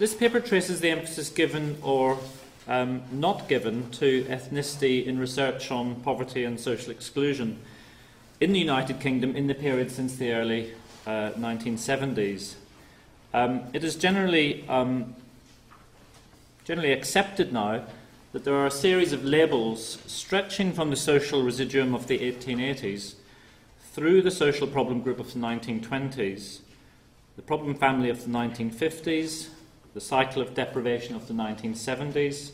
This paper traces the emphasis given or um, not given to ethnicity in research on poverty and social exclusion in the United Kingdom in the period since the early uh, 1970s. Um, it is generally, um, generally accepted now that there are a series of labels stretching from the social residuum of the 1880s through the social problem group of the 1920s, the problem family of the 1950s, the cycle of deprivation of the 1970s,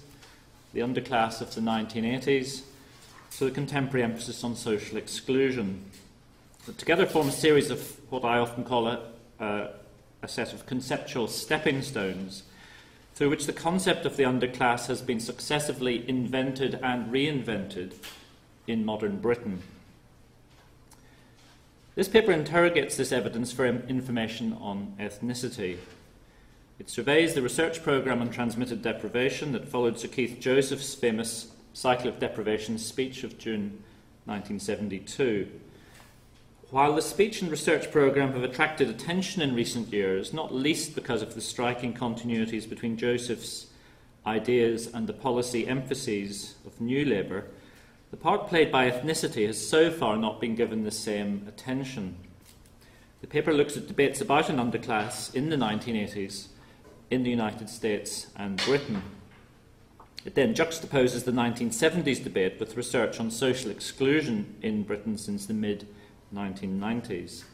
the underclass of the 1980s, to the contemporary emphasis on social exclusion. That together form a series of what I often call a, uh, a set of conceptual stepping stones through which the concept of the underclass has been successively invented and reinvented in modern Britain. This paper interrogates this evidence for information on ethnicity. It surveys the research programme on transmitted deprivation that followed Sir Keith Joseph's famous Cycle of Deprivation speech of June 1972. While the speech and research programme have attracted attention in recent years, not least because of the striking continuities between Joseph's ideas and the policy emphases of New Labour, the part played by ethnicity has so far not been given the same attention. The paper looks at debates about an underclass in the 1980s in the United States and Britain. It then juxtaposes the 1970s debate with research on social exclusion in Britain since the mid 1990s.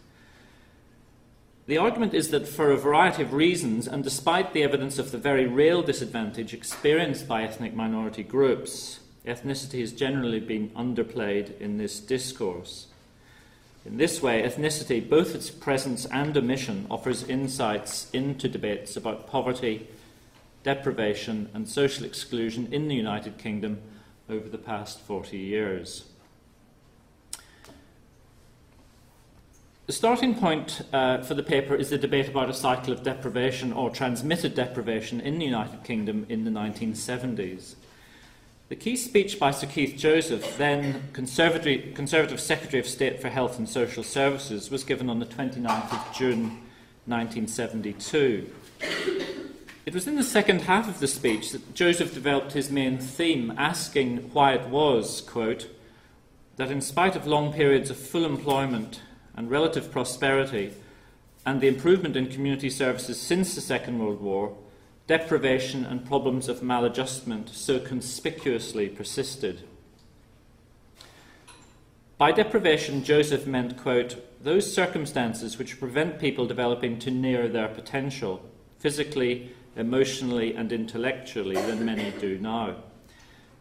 The argument is that for a variety of reasons, and despite the evidence of the very real disadvantage experienced by ethnic minority groups, ethnicity has generally been underplayed in this discourse. In this way, ethnicity, both its presence and omission, offers insights into debates about poverty, deprivation, and social exclusion in the United Kingdom over the past 40 years. The starting point uh, for the paper is the debate about a cycle of deprivation or transmitted deprivation in the United Kingdom in the 1970s. The key speech by Sir Keith Joseph, then Conservative, Secretary of State for Health and Social Services, was given on the 29th of June 1972. It was in the second half of the speech that Joseph developed his main theme, asking why it was, quote, that in spite of long periods of full employment and relative prosperity, and the improvement in community services since the Second World War, deprivation and problems of maladjustment so conspicuously persisted. By deprivation, Joseph meant, quote, those circumstances which prevent people developing to near their potential, physically, emotionally, and intellectually, than many do now.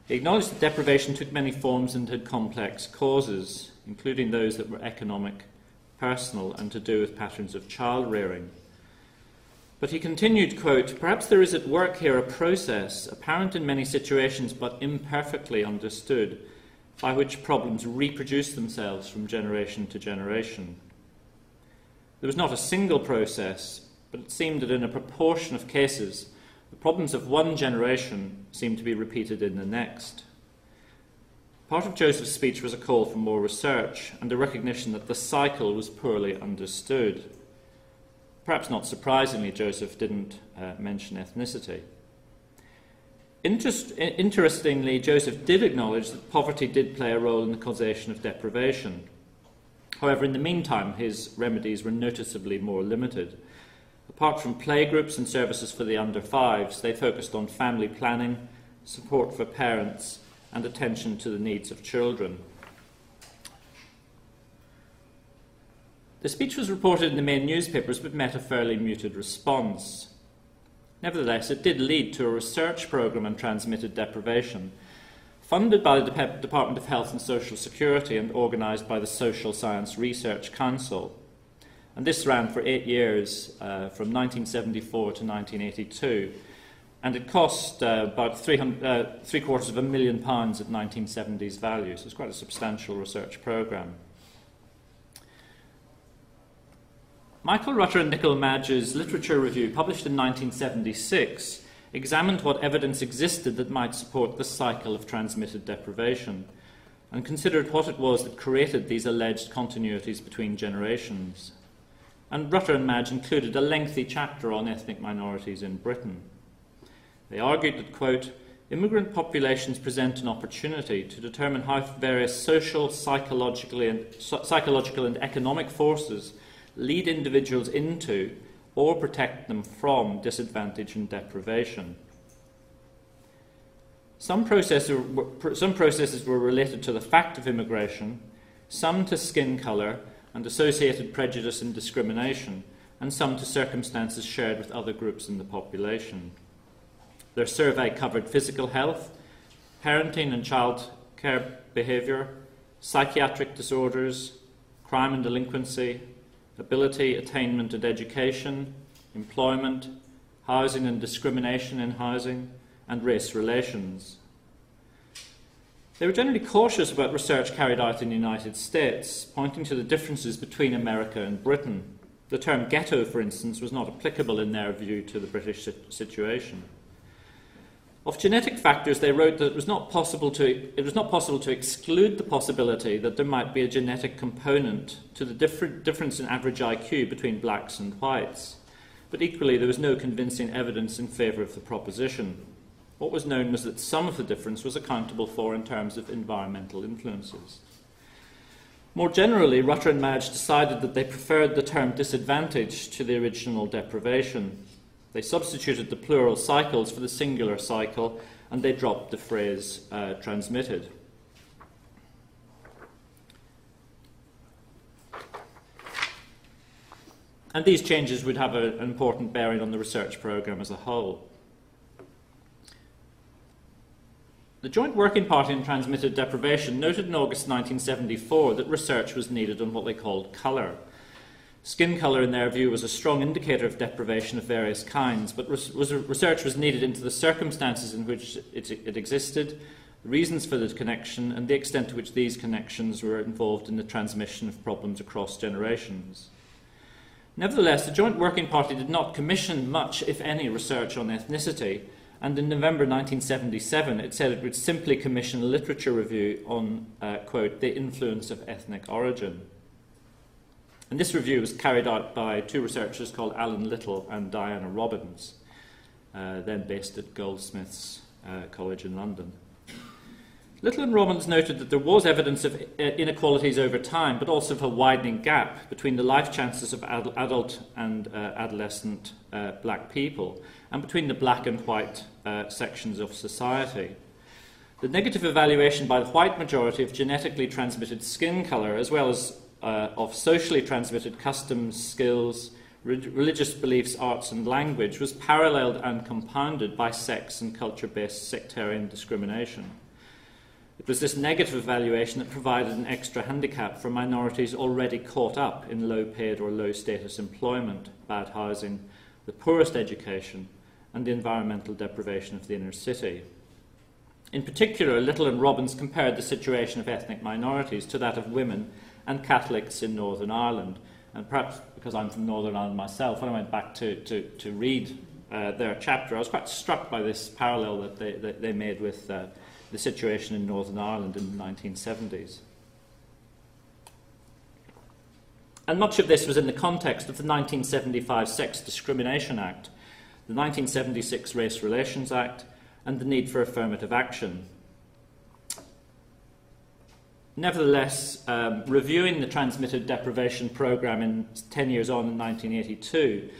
He acknowledged that deprivation took many forms and had complex causes, including those that were economic, personal, and to do with patterns of child rearing. But he continued, quote, Perhaps there is at work here a process, apparent in many situations but imperfectly understood, by which problems reproduce themselves from generation to generation. There was not a single process, but it seemed that in a proportion of cases, the problems of one generation seemed to be repeated in the next. Part of Joseph's speech was a call for more research and a recognition that the cycle was poorly understood. Perhaps not surprisingly, Joseph didn't uh, mention ethnicity. Interest, interestingly, Joseph did acknowledge that poverty did play a role in the causation of deprivation. However, in the meantime, his remedies were noticeably more limited. Apart from playgroups and services for the under fives, they focused on family planning, support for parents, and attention to the needs of children. The speech was reported in the main newspapers but met a fairly muted response. Nevertheless, it did lead to a research programme on transmitted deprivation, funded by the De- Department of Health and Social Security and organised by the Social Science Research Council. And this ran for eight years, uh, from 1974 to 1982. And it cost uh, about uh, three quarters of a million pounds at 1970s values. So it's quite a substantial research programme. Michael Rutter and Nicola Madge's literature review, published in 1976, examined what evidence existed that might support the cycle of transmitted deprivation and considered what it was that created these alleged continuities between generations. and Rutter and Madge included a lengthy chapter on ethnic minorities in Britain. They argued that, quote, immigrant populations present an opportunity to determine how various social, psychological, and, psychological and economic forces lead individuals into or protect them from disadvantage and deprivation. Some, processes, some processes were related to the fact of immigration, some to skin colour and associated prejudice and discrimination, and some to circumstances shared with other groups in the population. Their survey covered physical health, parenting and child care behaviour, psychiatric disorders, crime and delinquency, ability, attainment and education, employment, housing and discrimination in housing, and race relations. They were generally cautious about research carried out in the United States, pointing to the differences between America and Britain. The term ghetto, for instance, was not applicable in their view to the British situation. Of genetic factors, they wrote that it was not possible to, it was not possible to exclude the possibility that there might be a genetic component to the difference in average IQ between blacks and whites. But equally, there was no convincing evidence in favour of the proposition. What was known was that some of the difference was accountable for in terms of environmental influences. More generally, Rutter and Madge decided that they preferred the term disadvantage to the original deprivation. They substituted the plural cycles for the singular cycle and they dropped the phrase uh, transmitted. And these changes would have a, an important bearing on the research programme as a whole. The Joint Working Party on Transmitted Deprivation noted in August 1974 that research was needed on what they called colour. Skin colour, in their view, was a strong indicator of deprivation of various kinds, but res- research was needed into the circumstances in which it, it existed, the reasons for the connection, and the extent to which these connections were involved in the transmission of problems across generations. Nevertheless, the Joint Working Party did not commission much, if any, research on ethnicity, and in November 1977 it said it would simply commission a literature review on, uh, quote, the influence of ethnic origin. And this review was carried out by two researchers called Alan Little and Diana Robbins, uh, then based at Goldsmiths uh, College in London. Little and Robbins noted that there was evidence of uh, inequalities over time, but also of a widening gap between the life chances of ad- adult and uh, adolescent uh, black people and between the black and white uh, sections of society. The negative evaluation by the white majority of genetically transmitted skin colour, as well as uh, of socially transmitted customs, skills, re- religious beliefs, arts, and language was paralleled and compounded by sex and culture based sectarian discrimination. It was this negative evaluation that provided an extra handicap for minorities already caught up in low paid or low status employment, bad housing, the poorest education, and the environmental deprivation of the inner city. In particular, Little and Robbins compared the situation of ethnic minorities to that of women and Catholics in Northern Ireland. And perhaps because I'm from Northern Ireland myself, when I went back to, to, to read uh, their chapter, I was quite struck by this parallel that they, that they made with uh, the situation in Northern Ireland in the 1970s. And much of this was in the context of the 1975 Sex Discrimination Act, the 1976 Race Relations Act, and the need for affirmative action. Nevertheless, um, reviewing the transmitted deprivation programme in 10 years on in 1982,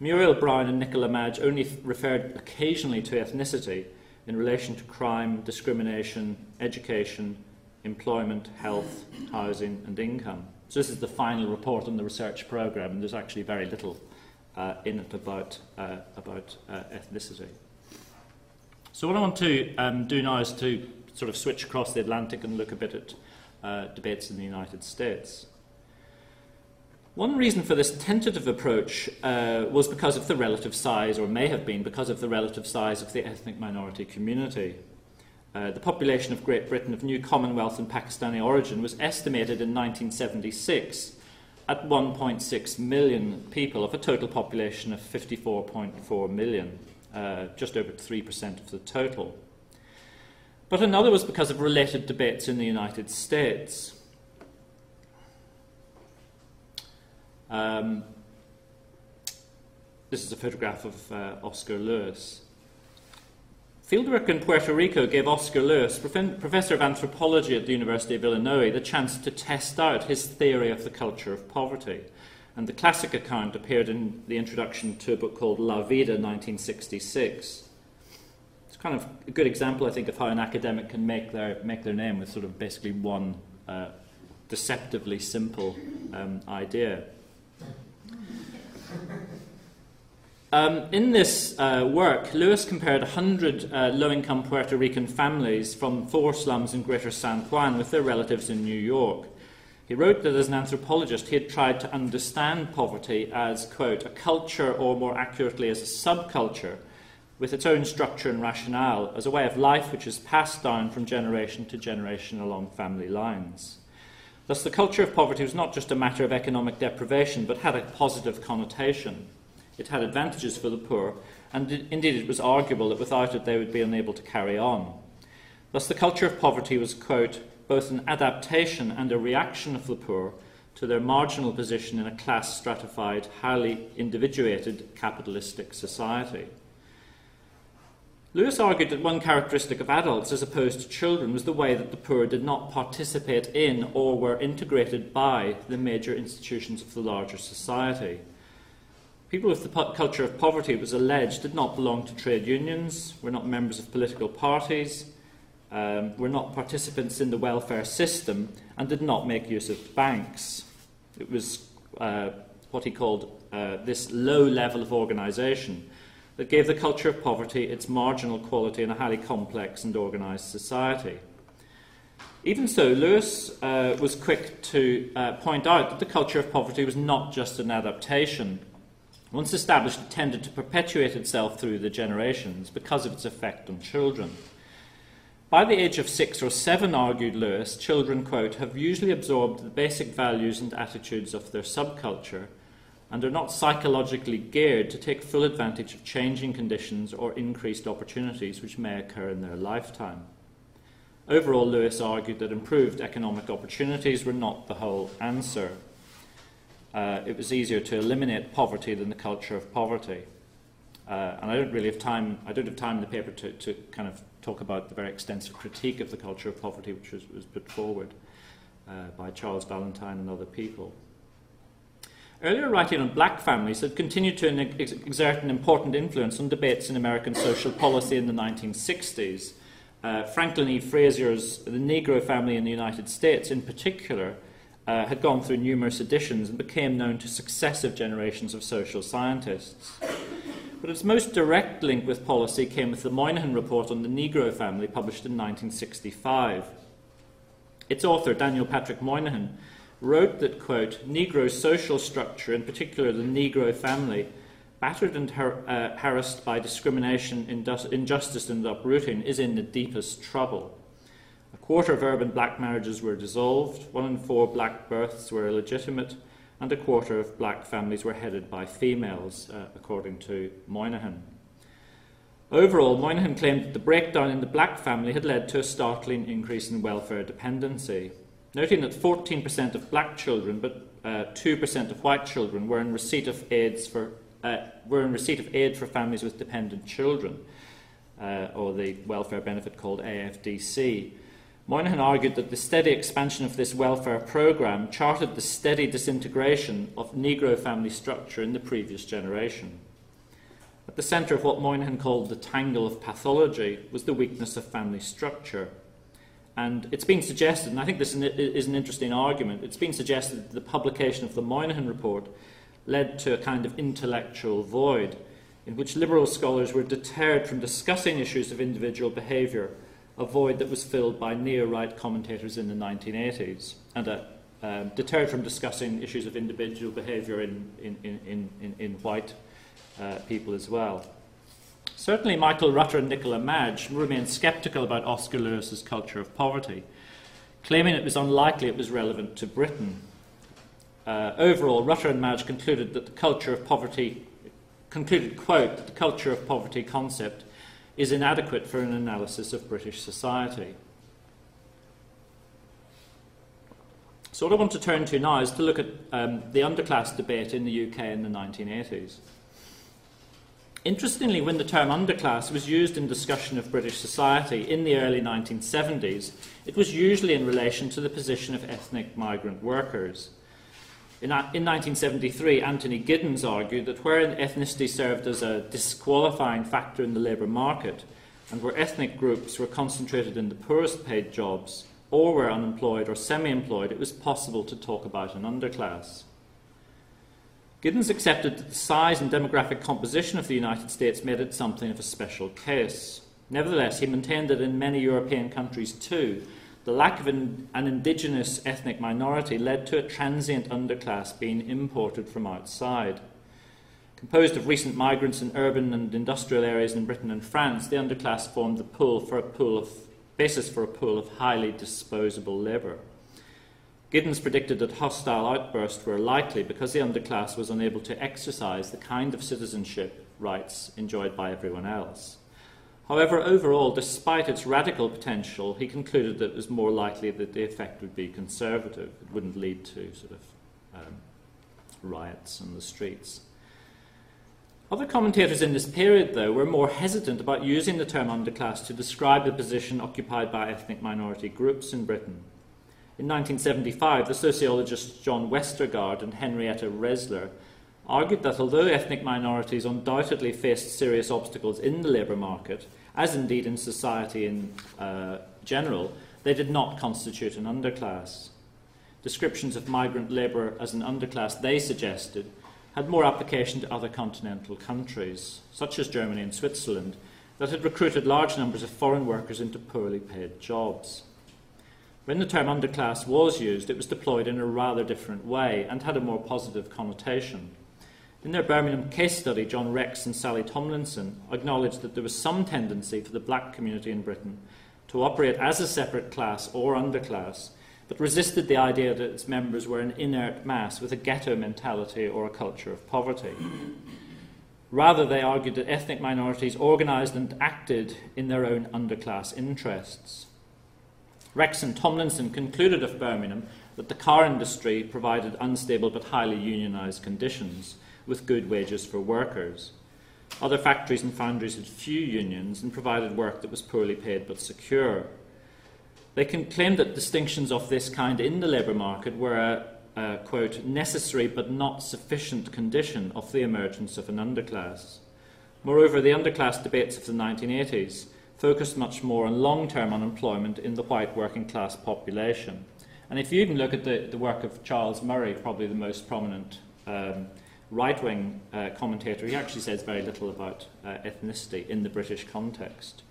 Muriel Brown and Nicola Madge only referred occasionally to ethnicity in relation to crime, discrimination, education, employment, health, housing, and income. So, this is the final report on the research programme, and there's actually very little uh, in it about, uh, about uh, ethnicity. So, what I want to um, do now is to sort of switch across the Atlantic and look a bit at uh, debates in the United States. One reason for this tentative approach uh, was because of the relative size, or may have been because of the relative size of the ethnic minority community. Uh, the population of Great Britain of new Commonwealth and Pakistani origin was estimated in 1976 at 1.6 million people of a total population of 54.4 million, uh, just over 3% of the total. But another was because of related debates in the United States. Um, this is a photograph of uh, Oscar Lewis. Fieldwork in Puerto Rico gave Oscar Lewis, professor of anthropology at the University of Illinois, the chance to test out his theory of the culture of poverty. And the classic account appeared in the introduction to a book called La Vida, 1966. Kind of a good example, I think, of how an academic can make their, make their name with sort of basically one uh, deceptively simple um, idea. Um, in this uh, work, Lewis compared 100 uh, low income Puerto Rican families from four slums in Greater San Juan with their relatives in New York. He wrote that as an anthropologist, he had tried to understand poverty as, quote, a culture, or more accurately, as a subculture, with its own structure and rationale, as a way of life which is passed down from generation to generation along family lines. Thus, the culture of poverty was not just a matter of economic deprivation, but had a positive connotation. It had advantages for the poor, and indeed it was arguable that without it they would be unable to carry on. Thus, the culture of poverty was, quote, both an adaptation and a reaction of the poor to their marginal position in a class stratified, highly individuated capitalistic society. Lewis argued that one characteristic of adults as opposed to children was the way that the poor did not participate in or were integrated by the major institutions of the larger society. People with the culture of poverty, it was alleged, did not belong to trade unions, were not members of political parties, um, were not participants in the welfare system, and did not make use of banks. It was uh, what he called uh, this low level of organisation that gave the culture of poverty its marginal quality in a highly complex and organised society. Even so, Lewis uh, was quick to uh, point out that the culture of poverty was not just an adaptation once established, it tended to perpetuate itself through the generations because of its effect on children. By the age of six or seven, argued Lewis, children, quote, have usually absorbed the basic values and attitudes of their subculture and are not psychologically geared to take full advantage of changing conditions or increased opportunities which may occur in their lifetime. Overall, Lewis argued that improved economic opportunities were not the whole answer uh, it was easier to eliminate poverty than the culture of poverty. Uh, and I don't really have time, I don't have time in the paper to, to kind of talk about the very extensive critique of the culture of poverty which was, was put forward uh, by Charles Valentine and other people. Earlier writing on black families had continued to ex- exert an important influence on debates in American social policy in the 1960s. Uh, Franklin E. Frazier's The Negro Family in the United States, in particular, uh, had gone through numerous editions and became known to successive generations of social scientists. But its most direct link with policy came with the Moynihan Report on the Negro family, published in 1965. Its author, Daniel Patrick Moynihan, wrote that, quote, Negro social structure, in particular the Negro family, battered and har- uh, harassed by discrimination, injustice, and uprooting, is in the deepest trouble. A quarter of urban black marriages were dissolved, one in four black births were illegitimate, and a quarter of black families were headed by females, uh, according to Moynihan. Overall, Moynihan claimed that the breakdown in the black family had led to a startling increase in welfare dependency, noting that 14% of black children but uh, 2% of white children were in receipt of aids for uh, were in receipt of aid for families with dependent children, uh, or the welfare benefit called AFDC. Moynihan argued that the steady expansion of this welfare program charted the steady disintegration of Negro family structure in the previous generation. At the centre of what Moynihan called the tangle of pathology was the weakness of family structure. And it's been suggested, and I think this is an interesting argument, it's been suggested that the publication of the Moynihan report led to a kind of intellectual void in which liberal scholars were deterred from discussing issues of individual behaviour a void that was filled by neo right commentators in the 1980s and uh, um, deterred from discussing issues of individual behaviour in, in, in, in, in white uh, people as well. Certainly, Michael Rutter and Nicola Madge remained sceptical about Oscar Lewis's culture of poverty, claiming it was unlikely it was relevant to Britain. Uh, overall, Rutter and Madge concluded that the culture of poverty concluded, quote, that the culture of poverty concept is inadequate for an analysis of British society. So, what I want to turn to now is to look at um, the underclass debate in the UK in the 1980s. Interestingly, when the term underclass was used in discussion of British society in the early 1970s, it was usually in relation to the position of ethnic migrant workers. In, in 1973, Anthony Giddens argued that where ethnicity served as a disqualifying factor in the labour market, and where ethnic groups were concentrated in the poorest paid jobs, or were unemployed or semi employed, it was possible to talk about an underclass. Giddens accepted that the size and demographic composition of the United States made it something of a special case. Nevertheless, he maintained that in many European countries too, the lack of an, an, indigenous ethnic minority led to a transient underclass being imported from outside. Composed of recent migrants in urban and industrial areas in Britain and France, the underclass formed the pool for a pool of, basis for a pool of highly disposable labour. Giddens predicted that hostile outbursts were likely because the underclass was unable to exercise the kind of citizenship rights enjoyed by everyone else. However, overall, despite its radical potential, he concluded that it was more likely that the effect would be conservative. It wouldn't lead to sort of um, riots in the streets. Other commentators in this period, though, were more hesitant about using the term underclass to describe the position occupied by ethnic minority groups in Britain. In 1975, the sociologists John Westergaard and Henrietta Resler argued that although ethnic minorities undoubtedly faced serious obstacles in the labour market, as indeed in society in uh, general, they did not constitute an underclass. Descriptions of migrant labour as an underclass, they suggested, had more application to other continental countries, such as Germany and Switzerland, that had recruited large numbers of foreign workers into poorly paid jobs. When the term underclass was used, it was deployed in a rather different way and had a more positive connotation. In their Birmingham case study, John Rex and Sally Tomlinson acknowledged that there was some tendency for the black community in Britain to operate as a separate class or underclass, but resisted the idea that its members were an inert mass with a ghetto mentality or a culture of poverty. Rather, they argued that ethnic minorities organised and acted in their own underclass interests. Rex and Tomlinson concluded of Birmingham that the car industry provided unstable but highly unionised conditions with good wages for workers. Other factories and foundries had few unions and provided work that was poorly paid but secure. They can claim that distinctions of this kind in the labour market were a, a quote, necessary but not sufficient condition of the emergence of an underclass. Moreover, the underclass debates of the 1980s focused much more on long term unemployment in the white working class population. And if you even look at the, the work of Charles Murray, probably the most prominent um, right wing uh, commentator, he actually says very little about uh, ethnicity in the British context.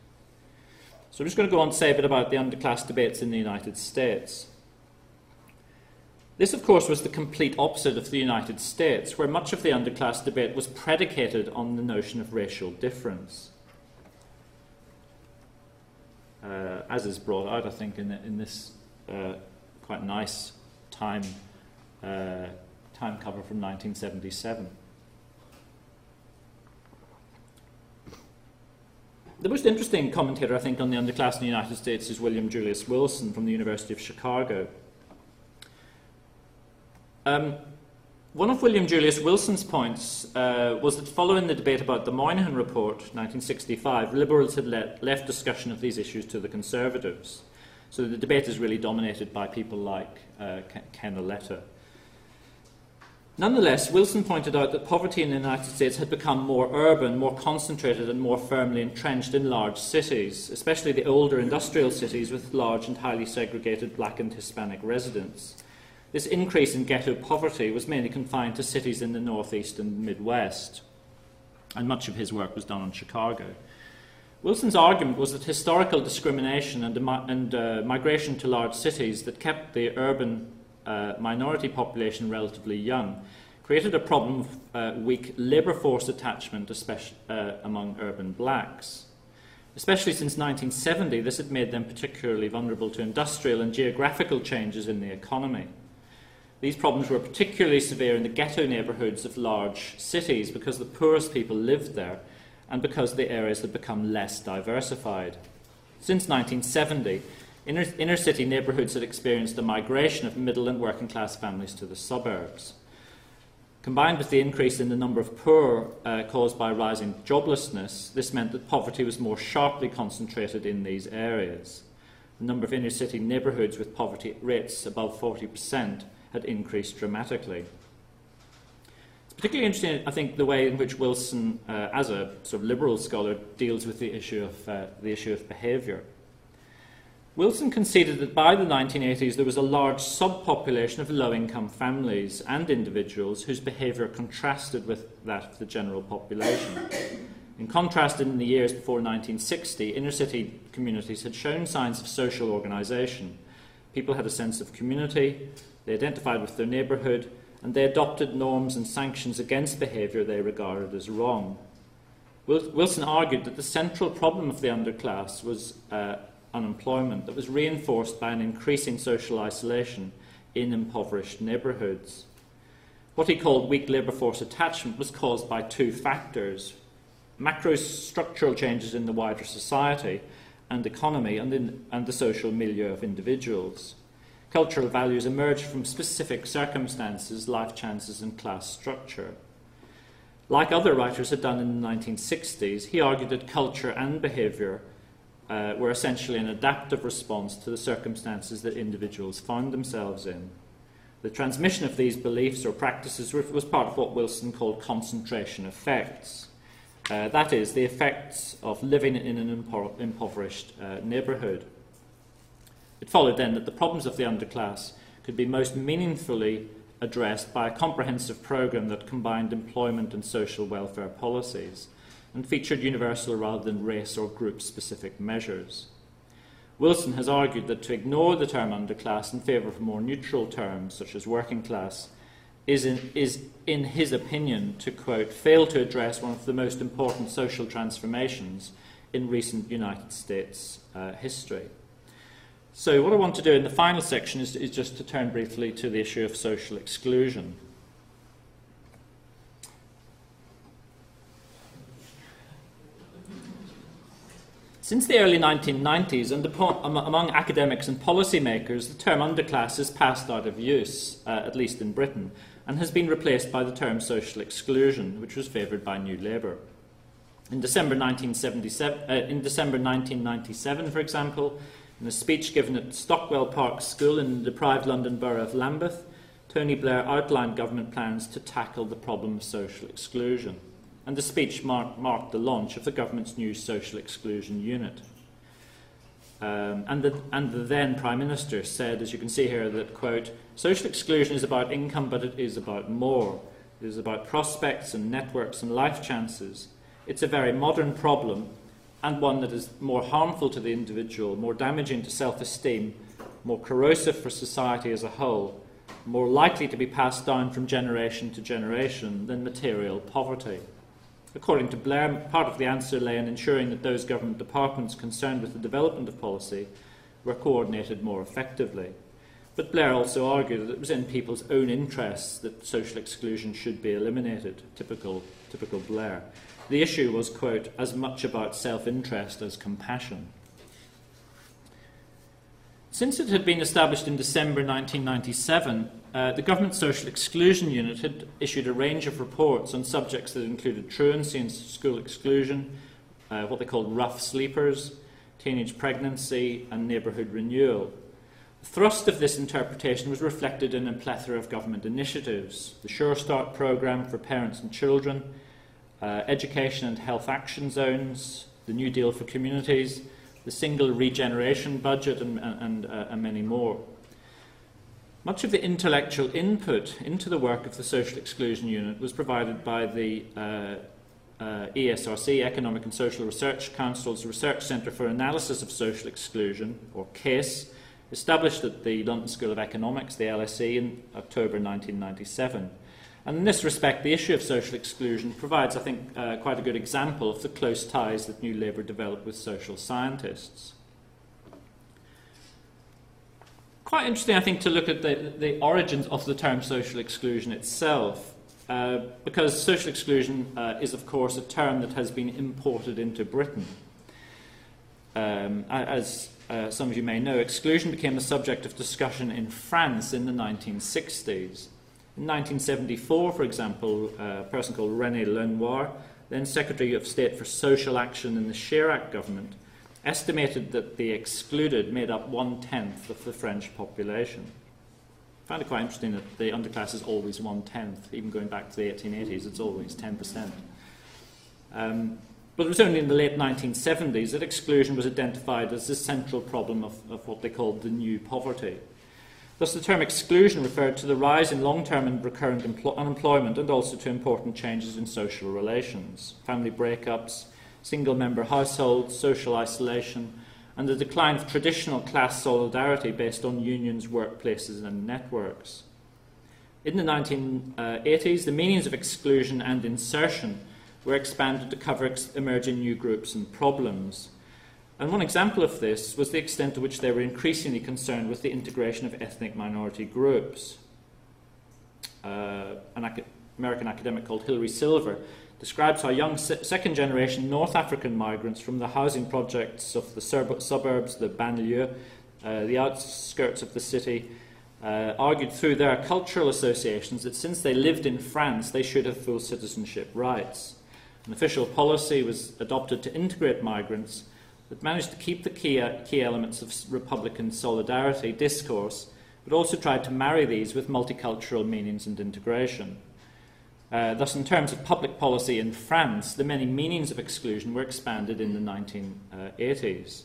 So I'm just going to go on to say a bit about the underclass debates in the United States. This, of course, was the complete opposite of the United States, where much of the underclass debate was predicated on the notion of racial difference uh, as is brought out, I think, in, in this uh, quite nice time, uh, time cover from 1977. The most interesting commentator, I think, on the underclass in the United States is William Julius Wilson from the University of Chicago. Um, one of William Julius Wilson's points uh, was that following the debate about the Moynihan Report, 1965, Liberals had let, left discussion of these issues to the Conservatives. So the debate is really dominated by people like uh, Ken Auletta. Nonetheless, Wilson pointed out that poverty in the United States had become more urban, more concentrated, and more firmly entrenched in large cities, especially the older industrial cities with large and highly segregated black and Hispanic residents. This increase in ghetto poverty was mainly confined to cities in the northeast and midwest, and much of his work was done on Chicago. Wilson's argument was that historical discrimination and, and uh, migration to large cities that kept the urban uh, minority population relatively young created a problem of uh, weak labour force attachment, especially uh, among urban blacks. Especially since 1970, this had made them particularly vulnerable to industrial and geographical changes in the economy. These problems were particularly severe in the ghetto neighbourhoods of large cities because the poorest people lived there and because the areas had become less diversified. Since 1970, inner, inner city neighbourhoods had experienced a migration of middle and working class families to the suburbs. Combined with the increase in the number of poor uh, caused by rising joblessness, this meant that poverty was more sharply concentrated in these areas. The number of inner city neighbourhoods with poverty rates above 40% had increased dramatically. It's particularly interesting, I think, the way in which Wilson, uh, as a sort of liberal scholar, deals with the issue of, uh, the issue of behaviour. Wilson conceded that by the 1980s there was a large subpopulation of low income families and individuals whose behaviour contrasted with that of the general population. In contrast, in the years before 1960, inner city communities had shown signs of social organisation. People had a sense of community, they identified with their neighbourhood, and they adopted norms and sanctions against behaviour they regarded as wrong. Wilson argued that the central problem of the underclass was uh, unemployment that was reinforced by an increasing social isolation in impoverished neighbourhoods. What he called weak labour force attachment was caused by two factors macro structural changes in the wider society and economy and, in, and the social milieu of individuals. Cultural values emerge from specific circumstances, life chances, and class structure. Like other writers had done in the 1960s, he argued that culture and behaviour uh, were essentially an adaptive response to the circumstances that individuals found themselves in. The transmission of these beliefs or practices was part of what Wilson called concentration effects. Uh, that is, the effects of living in an impo- impoverished uh, neighbourhood. It followed then that the problems of the underclass could be most meaningfully addressed by a comprehensive programme that combined employment and social welfare policies and featured universal rather than race or group specific measures. Wilson has argued that to ignore the term underclass in favour of more neutral terms, such as working class, is in, is, in his opinion, to quote, fail to address one of the most important social transformations in recent United States uh, history. So, what I want to do in the final section is, is just to turn briefly to the issue of social exclusion. Since the early 1990s, and among academics and policymakers, the term underclass has passed out of use, uh, at least in Britain, and has been replaced by the term social exclusion, which was favoured by New Labour. In December, 1977, uh, in December 1997, for example, in a speech given at Stockwell Park School in the deprived London borough of Lambeth, Tony Blair outlined government plans to tackle the problem of social exclusion and the speech marked, marked the launch of the government's new social exclusion unit. Um, and, the, and the then Prime Minister said, as you can see here, that, quote, social exclusion is about income, but it is about more. It is about prospects and networks and life chances. It's a very modern problem and one that is more harmful to the individual, more damaging to self esteem, more corrosive for society as a whole, more likely to be passed down from generation to generation than material poverty. According to Blair, part of the answer lay in ensuring that those government departments concerned with the development of policy were coordinated more effectively. But Blair also argued that it was in people's own interests that social exclusion should be eliminated, typical, typical Blair. The issue was, quote, as much about self interest as compassion. Since it had been established in December 1997, uh, the Government Social Exclusion Unit had issued a range of reports on subjects that included truancy and school exclusion, uh, what they called rough sleepers, teenage pregnancy, and neighbourhood renewal. The thrust of this interpretation was reflected in a plethora of government initiatives the Sure Start programme for parents and children, uh, education and health action zones, the New Deal for communities, the single regeneration budget, and, and, uh, and many more. Much of the intellectual input into the work of the Social Exclusion Unit was provided by the uh, uh, ESRC, Economic and Social Research Council's Research Centre for Analysis of Social Exclusion, or CASE, established at the London School of Economics, the LSE, in October 1997. And in this respect, the issue of social exclusion provides, I think, uh, quite a good example of the close ties that New Labour developed with social scientists. quite interesting, I think, to look at the, the origins of the term social exclusion itself, uh, because social exclusion uh, is, of course, a term that has been imported into Britain. Um, as uh, some of you may know, exclusion became a subject of discussion in France in the 1960s. In 1974, for example, a person called René Lenoir, then Secretary of State for Social Action in the Chirac government, estimated that the excluded made up one tenth of the French population. I find it quite interesting that the underclass is always one tenth, even going back to the 1880s, it's always 10%. Um, but it was only in the late 1970s that exclusion was identified as the central problem of, of what they called the new poverty. Thus, the term exclusion referred to the rise in long term and recurrent empl- unemployment and also to important changes in social relations, family breakups, single member households, social isolation, and the decline of traditional class solidarity based on unions, workplaces, and networks. In the 1980s, uh, the meanings of exclusion and insertion were expanded to cover ex- emerging new groups and problems. And one example of this was the extent to which they were increasingly concerned with the integration of ethnic minority groups. Uh, an ac- American academic called Hilary Silver describes how young se- second generation North African migrants from the housing projects of the sur- suburbs, the banlieue, uh, the outskirts of the city, uh, argued through their cultural associations that since they lived in France, they should have full citizenship rights. An official policy was adopted to integrate migrants that managed to keep the key, key elements of Republican solidarity discourse, but also tried to marry these with multicultural meanings and integration. Uh, thus, in terms of public policy in France, the many meanings of exclusion were expanded in the 1980s.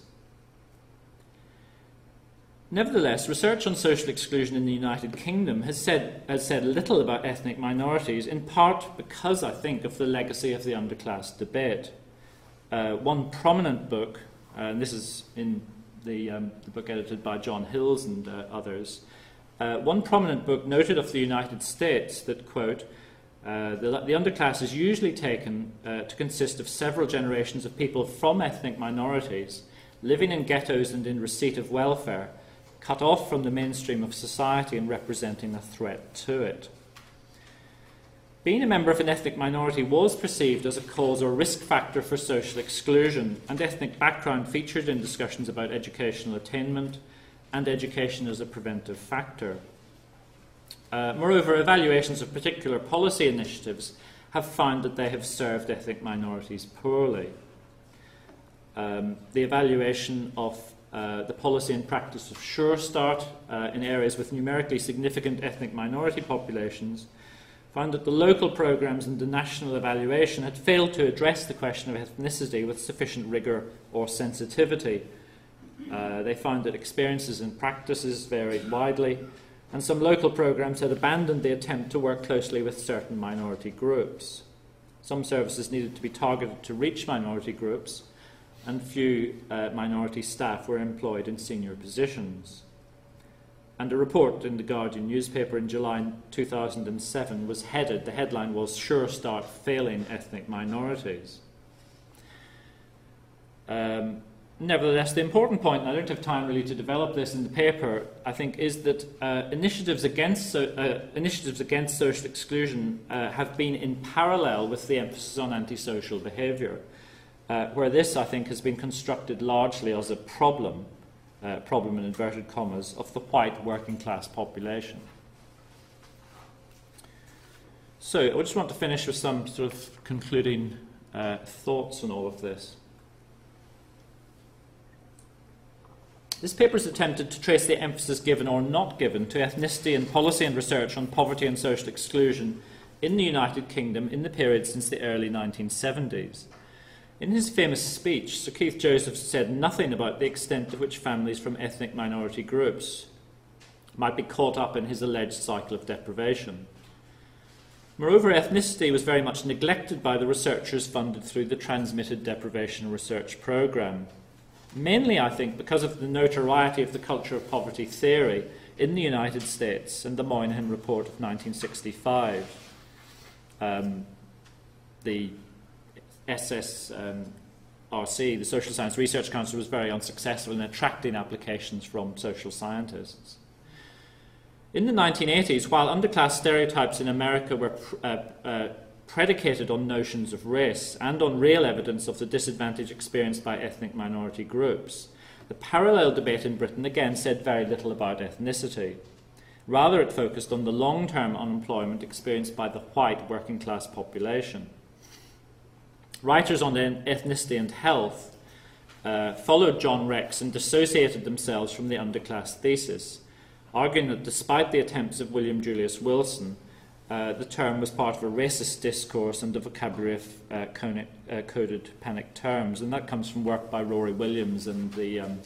Nevertheless, research on social exclusion in the United Kingdom has said, has said little about ethnic minorities, in part because, I think, of the legacy of the underclass debate. Uh, one prominent book uh, and this is in the, um, the, book edited by John Hills and uh, others. Uh, one prominent book noted of the United States that, quote, uh, the, the, underclass is usually taken uh, to consist of several generations of people from ethnic minorities living in ghettos and in receipt of welfare, cut off from the mainstream of society and representing a threat to it. Being a member of an ethnic minority was perceived as a cause or risk factor for social exclusion, and ethnic background featured in discussions about educational attainment and education as a preventive factor. Uh, moreover, evaluations of particular policy initiatives have found that they have served ethnic minorities poorly. Um, the evaluation of uh, the policy and practice of Sure Start uh, in areas with numerically significant ethnic minority populations found that the local programs and the national evaluation had failed to address the question of ethnicity with sufficient rigour or sensitivity. Uh, they found that experiences and practices varied widely, and some local programs had abandoned the attempt to work closely with certain minority groups. Some services needed to be targeted to reach minority groups, and few uh, minority staff were employed in senior positions. And a report in the Guardian newspaper in July 2007 was headed, the headline was Sure Start Failing Ethnic Minorities. Um, nevertheless, the important point, and I don't have time really to develop this in the paper, I think, is that uh, initiatives, against so, uh, initiatives against social exclusion uh, have been in parallel with the emphasis on antisocial behaviour, uh, where this, I think, has been constructed largely as a problem uh, problem in inverted commas of the white working class population. So, I just want to finish with some sort of concluding uh, thoughts on all of this. This paper has attempted to trace the emphasis given or not given to ethnicity in policy and research on poverty and social exclusion in the United Kingdom in the period since the early 1970s. In his famous speech, Sir Keith Joseph said nothing about the extent to which families from ethnic minority groups might be caught up in his alleged cycle of deprivation. Moreover, ethnicity was very much neglected by the researchers funded through the Transmitted Deprivation Research Programme. Mainly, I think, because of the notoriety of the culture of poverty theory in the United States and the Moynihan Report of 1965. Um, the SSRC, um, the Social Science Research Council, was very unsuccessful in attracting applications from social scientists. In the 1980s, while underclass stereotypes in America were uh, uh, predicated on notions of race and on real evidence of the disadvantage experienced by ethnic minority groups, the parallel debate in Britain again said very little about ethnicity. Rather, it focused on the long term unemployment experienced by the white working class population. Writers on ethnicity and health uh, followed John Rex and dissociated themselves from the underclass thesis, arguing that despite the attempts of William Julius Wilson, uh, the term was part of a racist discourse and a vocabulary of uh, conic, uh, coded panic terms. And that comes from work by Rory Williams and the um,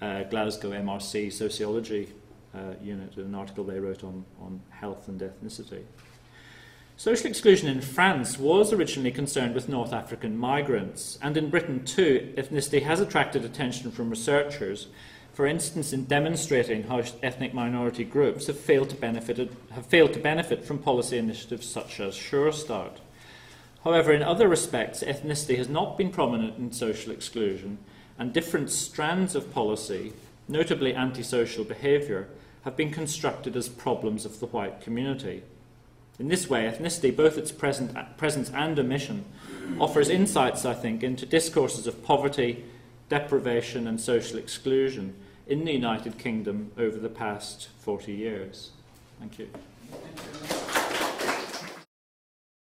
uh, Glasgow MRC Sociology uh, Unit, an article they wrote on, on health and ethnicity. Social exclusion in France was originally concerned with North African migrants, and in Britain too, ethnicity has attracted attention from researchers, for instance, in demonstrating how ethnic minority groups have failed to benefit, have failed to benefit from policy initiatives such as Sure Start. However, in other respects, ethnicity has not been prominent in social exclusion, and different strands of policy, notably antisocial behaviour, have been constructed as problems of the white community. In this way, ethnicity, both its present, presence and omission, offers insights, I think, into discourses of poverty, deprivation, and social exclusion in the United Kingdom over the past 40 years. Thank you.